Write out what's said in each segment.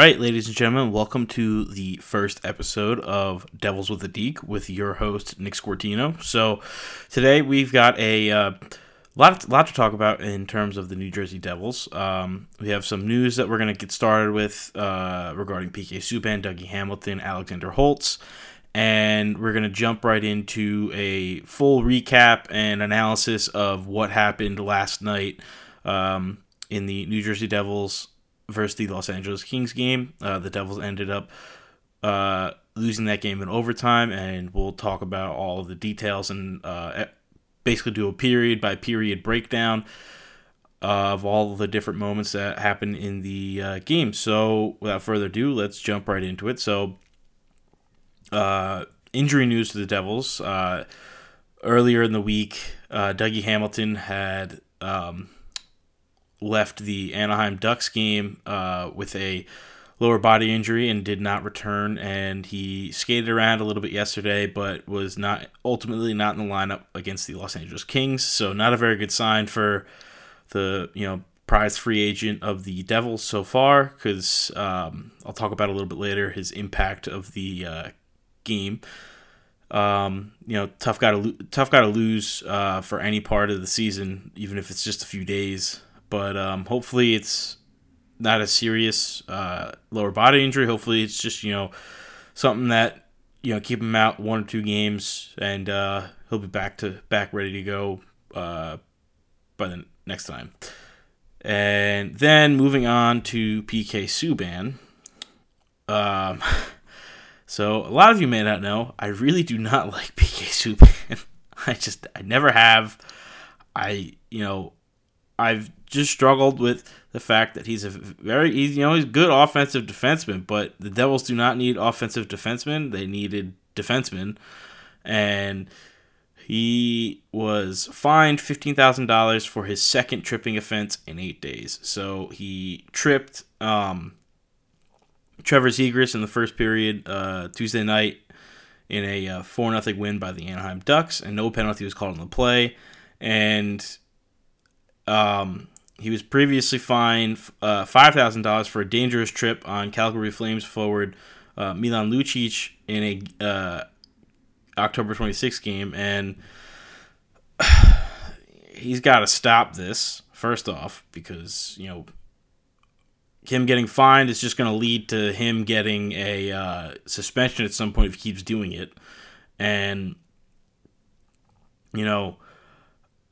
Right, ladies and gentlemen, welcome to the first episode of Devils with a Deke with your host Nick Scortino. So today we've got a uh, lot, lot to talk about in terms of the New Jersey Devils. Um, we have some news that we're going to get started with uh, regarding PK Subban, Dougie Hamilton, Alexander Holtz, and we're going to jump right into a full recap and analysis of what happened last night um, in the New Jersey Devils versus the Los Angeles Kings game. Uh, the Devils ended up uh, losing that game in overtime, and we'll talk about all of the details and uh, basically do a period by period breakdown of all the different moments that happened in the uh, game. So, without further ado, let's jump right into it. So, uh, injury news to the Devils. Uh, earlier in the week, Dougie Hamilton had. Um, left the Anaheim Ducks game uh, with a lower body injury and did not return. And he skated around a little bit yesterday, but was not ultimately not in the lineup against the Los Angeles Kings. So not a very good sign for the you know prize free agent of the Devils so far. Because um, I'll talk about a little bit later his impact of the uh, game. Um, you know, tough guy to lo- tough guy to lose uh, for any part of the season, even if it's just a few days but um, hopefully it's not a serious uh, lower body injury. Hopefully it's just you know something that you know keep him out one or two games, and uh, he'll be back to back ready to go uh, by the next time. And then moving on to PK Subban. Um, so a lot of you may not know, I really do not like PK Subban. I just I never have. I you know I've just struggled with the fact that he's a very he's, you know he's good offensive defenseman, but the Devils do not need offensive defensemen. They needed defensemen, and he was fined fifteen thousand dollars for his second tripping offense in eight days. So he tripped um, Trevor Zegras in the first period uh, Tuesday night in a uh, four uh, 0 win by the Anaheim Ducks, and no penalty was called on the play. And um, he was previously fined uh, $5,000 for a dangerous trip on Calgary Flames forward uh, Milan Lucic in a uh, October 26th game, and he's got to stop this first off because you know him getting fined is just going to lead to him getting a uh, suspension at some point if he keeps doing it, and you know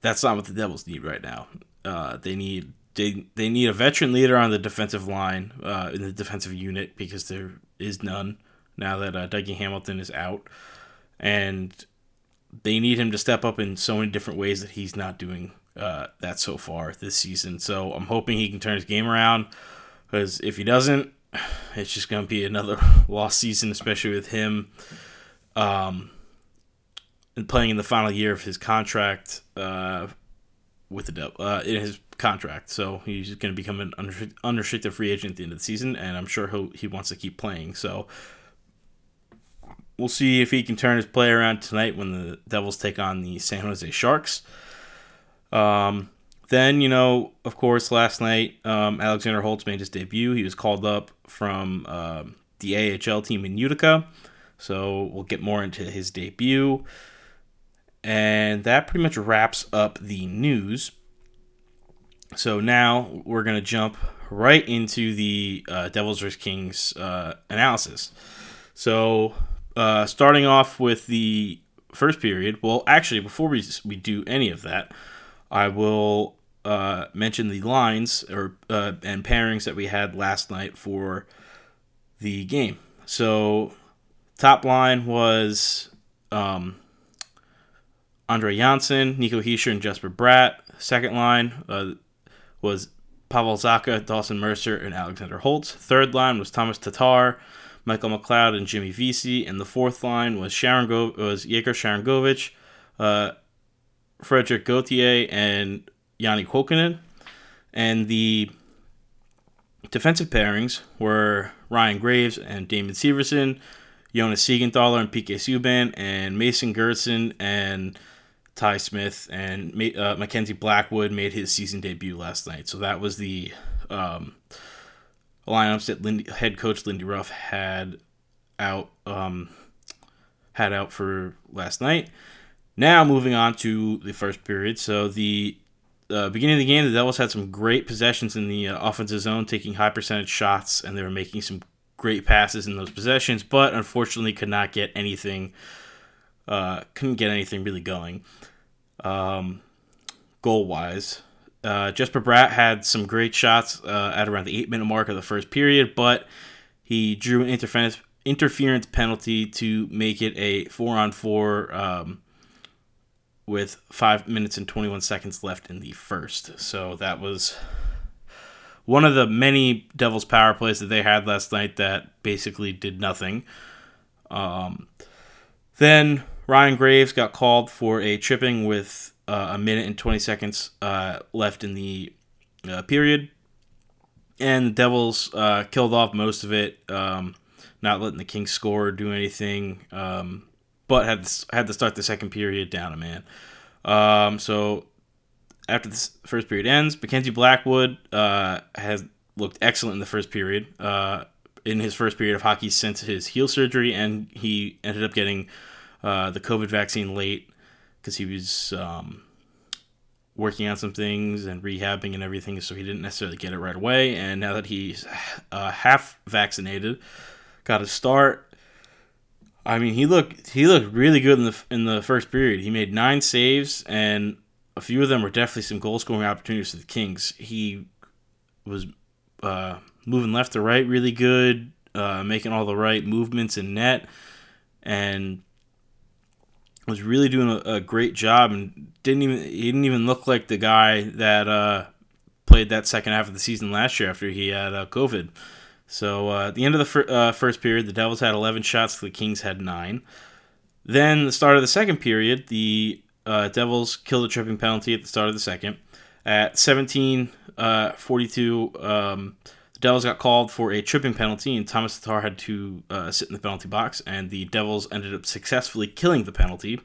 that's not what the Devils need right now. Uh, they need they they need a veteran leader on the defensive line uh, in the defensive unit because there is none now that uh, Dougie Hamilton is out, and they need him to step up in so many different ways that he's not doing uh, that so far this season. So I'm hoping he can turn his game around because if he doesn't, it's just going to be another lost season, especially with him um, playing in the final year of his contract. Uh, with the Devil uh, in his contract. So he's going to become an unrestricted free agent at the end of the season, and I'm sure he he wants to keep playing. So we'll see if he can turn his play around tonight when the Devils take on the San Jose Sharks. Um, then you know, of course, last night um, Alexander Holtz made his debut. He was called up from uh, the AHL team in Utica. So we'll get more into his debut. And that pretty much wraps up the news. So now we're going to jump right into the uh, Devils vs. Kings uh, analysis. So uh, starting off with the first period, well, actually, before we, we do any of that, I will uh, mention the lines or uh, and pairings that we had last night for the game. So top line was um, Andre Johnsson, Nico Hischier, and Jesper Bratt. Second line uh, was Pavel Zacha, Dawson Mercer, and Alexander Holtz. Third line was Thomas Tatar, Michael McLeod, and Jimmy Vesey. And the fourth line was Sharon Go- was Yegor Sharangovich, uh, Frederik Gauthier, and Janne Kuokkanen. And the defensive pairings were Ryan Graves and Damon Severson, Jonas Siegenthaler and PK Subban, and Mason Geertsen and Ty Smith and uh, Mackenzie Blackwood made his season debut last night. So that was the um, lineups that Lindy, head coach Lindy Ruff had out um, had out for last night. Now moving on to the first period. So the uh, beginning of the game, the Devils had some great possessions in the uh, offensive zone, taking high percentage shots, and they were making some great passes in those possessions, but unfortunately could not get anything. Uh, couldn't get anything really going. Um, goal wise, uh, Jesper Bratt had some great shots uh, at around the eight minute mark of the first period, but he drew an interference interference penalty to make it a four on four um, with five minutes and 21 seconds left in the first. So that was one of the many Devils power plays that they had last night that basically did nothing. Um, then Ryan Graves got called for a tripping with uh, a minute and 20 seconds uh, left in the uh, period. And the Devils uh, killed off most of it, um, not letting the Kings score or do anything, um, but had to, had to start the second period down a man. Um, so after the first period ends, Mackenzie Blackwood uh, has looked excellent in the first period. Uh, in his first period of hockey since his heel surgery, and he ended up getting uh, the COVID vaccine late because he was um, working on some things and rehabbing and everything, so he didn't necessarily get it right away. And now that he's uh, half vaccinated, got a start. I mean, he looked he looked really good in the in the first period. He made nine saves, and a few of them were definitely some goal scoring opportunities for the Kings. He was uh, moving left to right really good, uh, making all the right movements in net, and was really doing a, a, great job. And didn't even he didn't even look like the guy that uh, played that second half of the season last year after he had uh, COVID. So uh, at the end of the fir- uh, first period, the Devils had 11 shots, the Kings had nine. Then the start of the second period, the uh, Devils killed a tripping penalty at the start of the second. At 17 uh, 42, um, Devils got called for a tripping penalty, and Thomas Tatar had to uh, sit in the penalty box, and the Devils ended up successfully killing the penalty.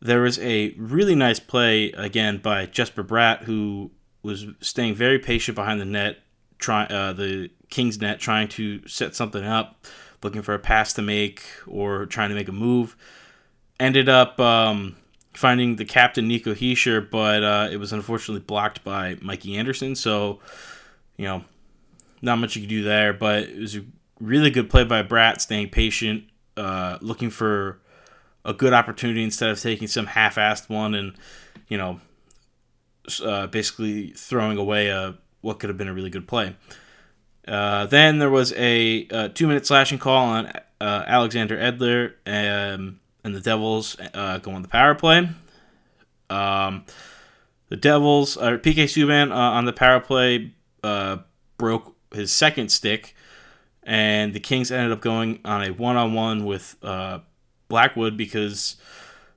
There was a really nice play, again, by Jesper Bratt, who was staying very patient behind the net, try, uh, the Kings net, trying to set something up, looking for a pass to make or trying to make a move. Ended up um, finding the captain Nico Hischier, but uh, it was unfortunately blocked by Mikey Anderson. So, you know, not much you could do there. But it was a really good play by Bratt, staying patient, uh, looking for a good opportunity instead of taking some half-assed one and, you know, uh, basically throwing away a what could have been a really good play. Uh, then there was a, a two-minute slashing call on uh, Alexander Edler. Um, and the Devils uh, go on the power play. Um, the Devils, uh, PK Subban uh, on the power play uh, broke his second stick, and the Kings ended up going on a one-on-one with uh, Blackwood because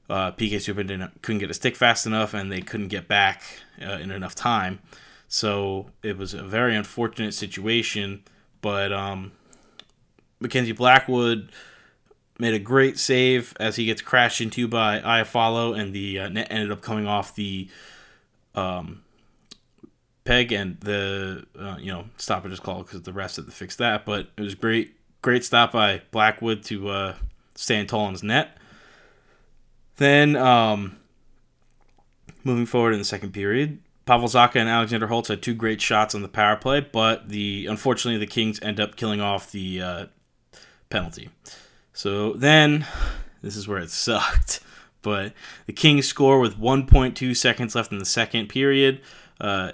uh, PK Subban didn't couldn't get a stick fast enough, and they couldn't get back in enough time. So it was a very unfortunate situation, but um, Mackenzie Blackwood made a great save as he gets crashed into by Iafallo, and the uh, net ended up coming off the um, peg, and the uh, you know stoppage is called because the rest had to fix that. But it was great, great stop by Blackwood to uh, stand tall in his net. Then um, moving forward in the second period, Pavel Zacha and Alexander Holtz had two great shots on the power play, but the unfortunately the Kings end up killing off the uh, penalty. So then, this is where it sucked. But the Kings score with 1.2 seconds left in the second period. Uh,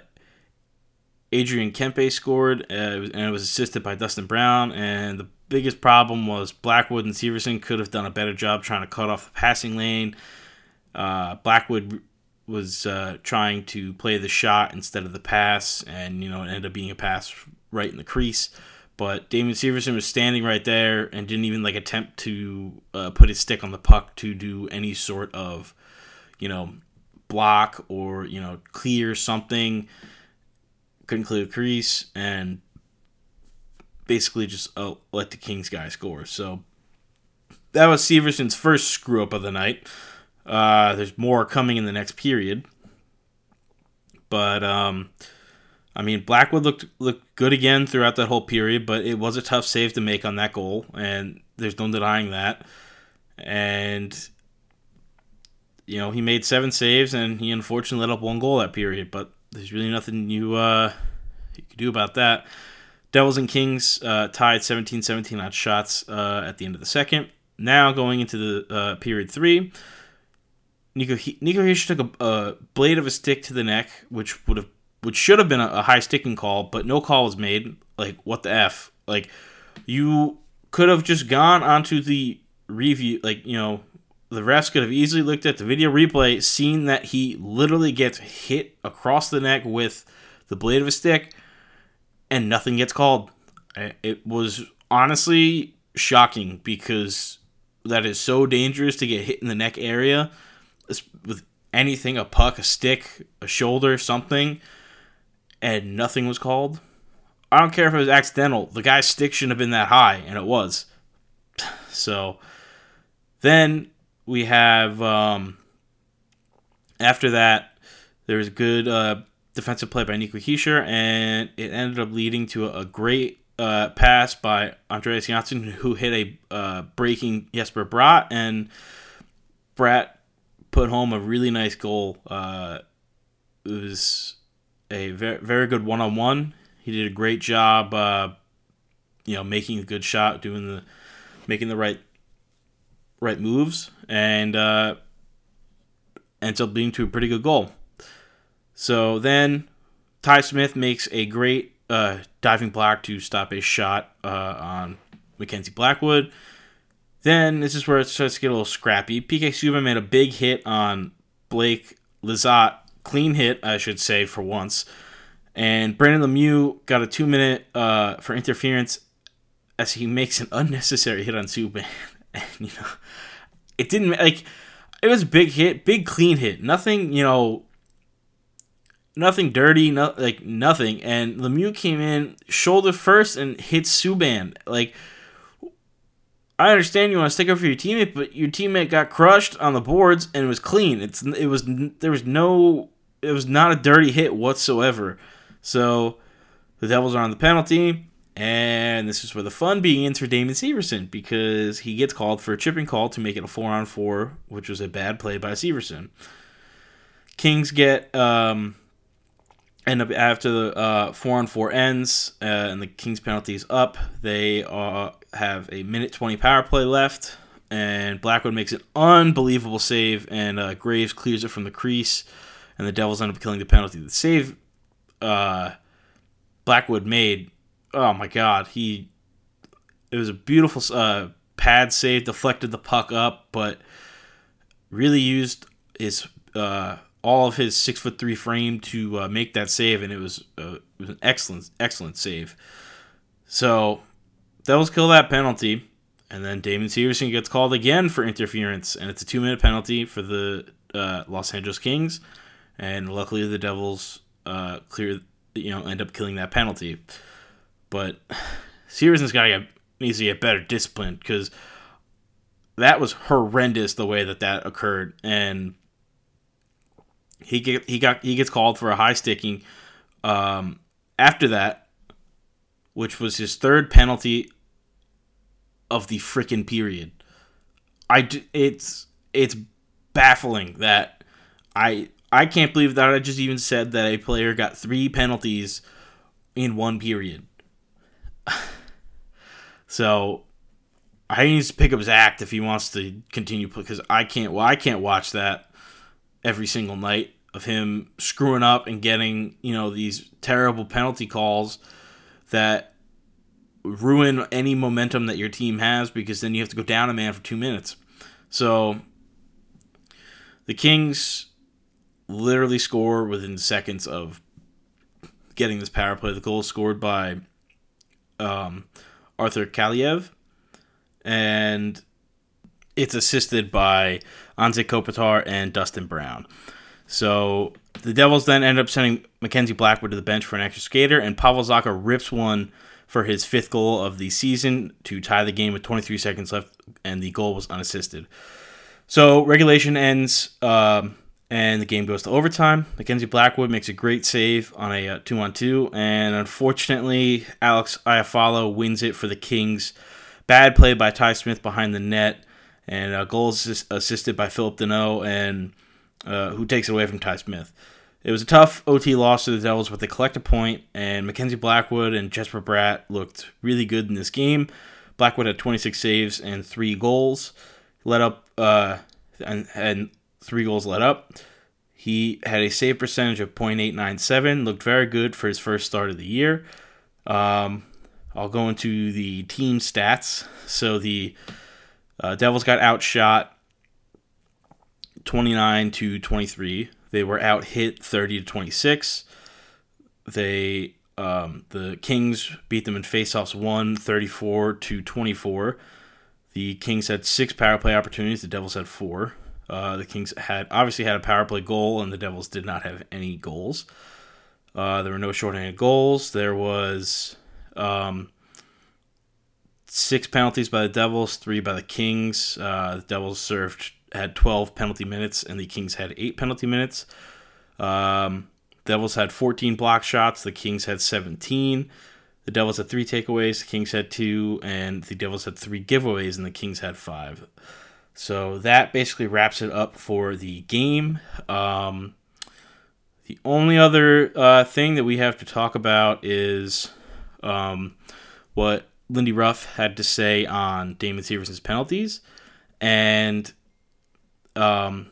Adrian Kempe scored, uh, and it was assisted by Dustin Brown. And the biggest problem was Blackwood and Severson could have done a better job trying to cut off the passing lane. Uh, Blackwood was uh, trying to play the shot instead of the pass, and you know it ended up being a pass right in the crease. But Damon Severson was standing right there and didn't even like attempt to uh, put his stick on the puck to do any sort of, you know, block or you know clear something. Couldn't clear the crease and basically just uh, let the Kings guy score. So that was Severson's first screw up of the night. Uh, there's more coming in the next period, but um, I mean, Blackwood looked looked good again throughout that whole period, but it was a tough save to make on that goal, and there's no denying that. And you know, he made seven saves, and he unfortunately let up one goal that period. But there's really nothing you uh, you could do about that. Devils and Kings uh, tied 17-17 on shots uh, at the end of the second. Now going into the uh, period three, Nico Nico Hischier took a, a, blade of a stick to the neck, which would have which should have been a, a high sticking call, but no call was made. Like what the f? Like you could have just gone onto the review, like you know, the refs could have easily looked at the video replay, seen that he literally gets hit across the neck with the blade of a stick, and nothing gets called. It was honestly shocking because that is so dangerous to get hit in the neck area with anything a puck, a stick, a shoulder, something, and nothing was called. I don't care if it was accidental. The guy's stick shouldn't have been that high, and it was. So then we have um, after that there was good uh, defensive play by Nico Hischier, and it ended up leading to a, great uh, pass by Andreas Johnsson, who hit a uh, breaking Jesper Bratt, and Bratt put home a really nice goal. Uh, it was a very, very good one on one. He did a great job, uh, you know, making a good shot, doing the, making the right, right moves, and uh, ends up leading to a pretty good goal. So then, Ty Smith makes a great uh, diving block to stop a shot uh, on Mackenzie Blackwood. Then this is where it starts to get a little scrappy. PK Subban made a big hit on Blake Lizotte, clean hit, I should say, for once. And Brendan Lemieux got a two minute uh, for interference as he makes an unnecessary hit on Subban. and, you know, it didn't, like, it was a big hit, big clean hit. Nothing, you know, nothing dirty, no, like nothing. And Lemieux came in shoulder first and hit Subban. Like, I understand you want to stick up for your teammate, but your teammate got crushed on the boards and it was clean. It's it was there was no it was not a dirty hit whatsoever. So the Devils are on the penalty, and this is where the fun begins for Damon Severson because he gets called for a chipping call to make it a four on four, which was a bad play by Severson. Kings get um, end up after the uh, four on four ends uh, and the Kings penalty is up. They uh, have a minute twenty power play left, and Blackwood makes an unbelievable save, and uh, Graves clears it from the crease, and the Devils end up killing the penalty. The save uh, Blackwood made, oh my God, he it was a beautiful uh, pad save, deflected the puck up, but really used his uh, all of his six foot three frame to uh, make that save, and it was uh, it was an excellent excellent save. So Devils kill that penalty, and then Damon Severson gets called again for interference, and it's a two minute penalty for the uh, Los Angeles Kings, and luckily the Devils uh, clear you know end up killing that penalty, but Severson's got to needs to get better disciplined because that was horrendous the way that that occurred and he get he got he gets called for a high sticking. Um, after that, which was his third penalty of the freaking period. I it's it's baffling that I I can't believe that I just even said that a player got three penalties in one period. so I needs to pick up his act if he wants to continue because I can't. Well, I can't watch that every single night of him screwing up and getting, you know, these terrible penalty calls that ruin any momentum that your team has because then you have to go down a man for 2 minutes. So the Kings literally score within seconds of getting this power play. The goal scored by um, Arthur Kaliyev, and it's assisted by Anze Kopitar and Dustin Brown. So the Devils then end up sending Mackenzie Blackwood to the bench for an extra skater, and Pavel Zacha rips one for his fifth goal of the season to tie the game with 23 seconds left, and the goal was unassisted. So regulation ends, um, and the game goes to overtime. Mackenzie Blackwood makes a great save on a two on two, and unfortunately, Alex Iafallo wins it for the Kings. Bad play by Ty Smith behind the net, and uh, goals assisted by Phillip Danault, and uh, who takes it away from Ty Smith. It was a tough OT loss to the Devils, but they collect a point, and Mackenzie Blackwood and Jesper Bratt looked really good in this game. Blackwood had 26 saves and three goals, let up uh, and, and three goals let up. He had a save percentage of .897, looked very good for his first start of the year. Um, I'll go into the team stats. So the uh, Devils got outshot 29 to 23. They were out hit 30 to 26. They um, the Kings beat them in faceoffs 1 34 to 24. The Kings had six power play opportunities. The Devils had four. Uh, the Kings had obviously had a power play goal, and the Devils did not have any goals. Uh, there were no shorthanded goals. There was um, six penalties by the Devils, three by the Kings. Uh, the Devils served had 12 penalty minutes, and the Kings had eight penalty minutes. Um, Devils had 14 block shots. The Kings had 17. The Devils had three takeaways. The Kings had two, and the Devils had three giveaways, and the Kings had five. So that basically wraps it up for the game. Um, the only other uh, thing that we have to talk about is um, what Lindy Ruff had to say on Damon Severson's penalties. And um,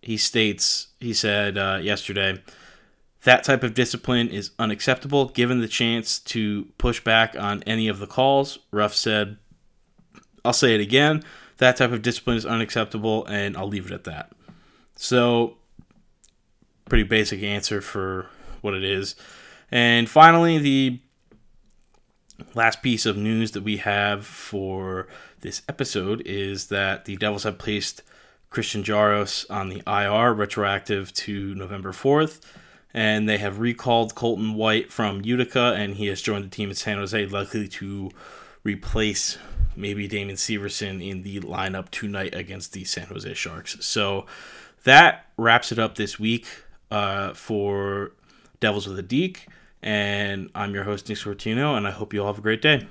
he states, he said uh, yesterday, that type of discipline is unacceptable given the chance to push back on any of the calls. Ruff said, I'll say it again that type of discipline is unacceptable, and I'll leave it at that. So, pretty basic answer for what it is. And finally, the last piece of news that we have for this episode is that the Devils have placed Christian Jaros on the IR retroactive to November 4th. And they have recalled Colton White from Utica, and he has joined the team in San Jose, likely to replace maybe Damon Severson in the lineup tonight against the San Jose Sharks. So that wraps it up this week uh, for Devils with a Deke. And I'm your host, Nick Sortino, and I hope you all have a great day.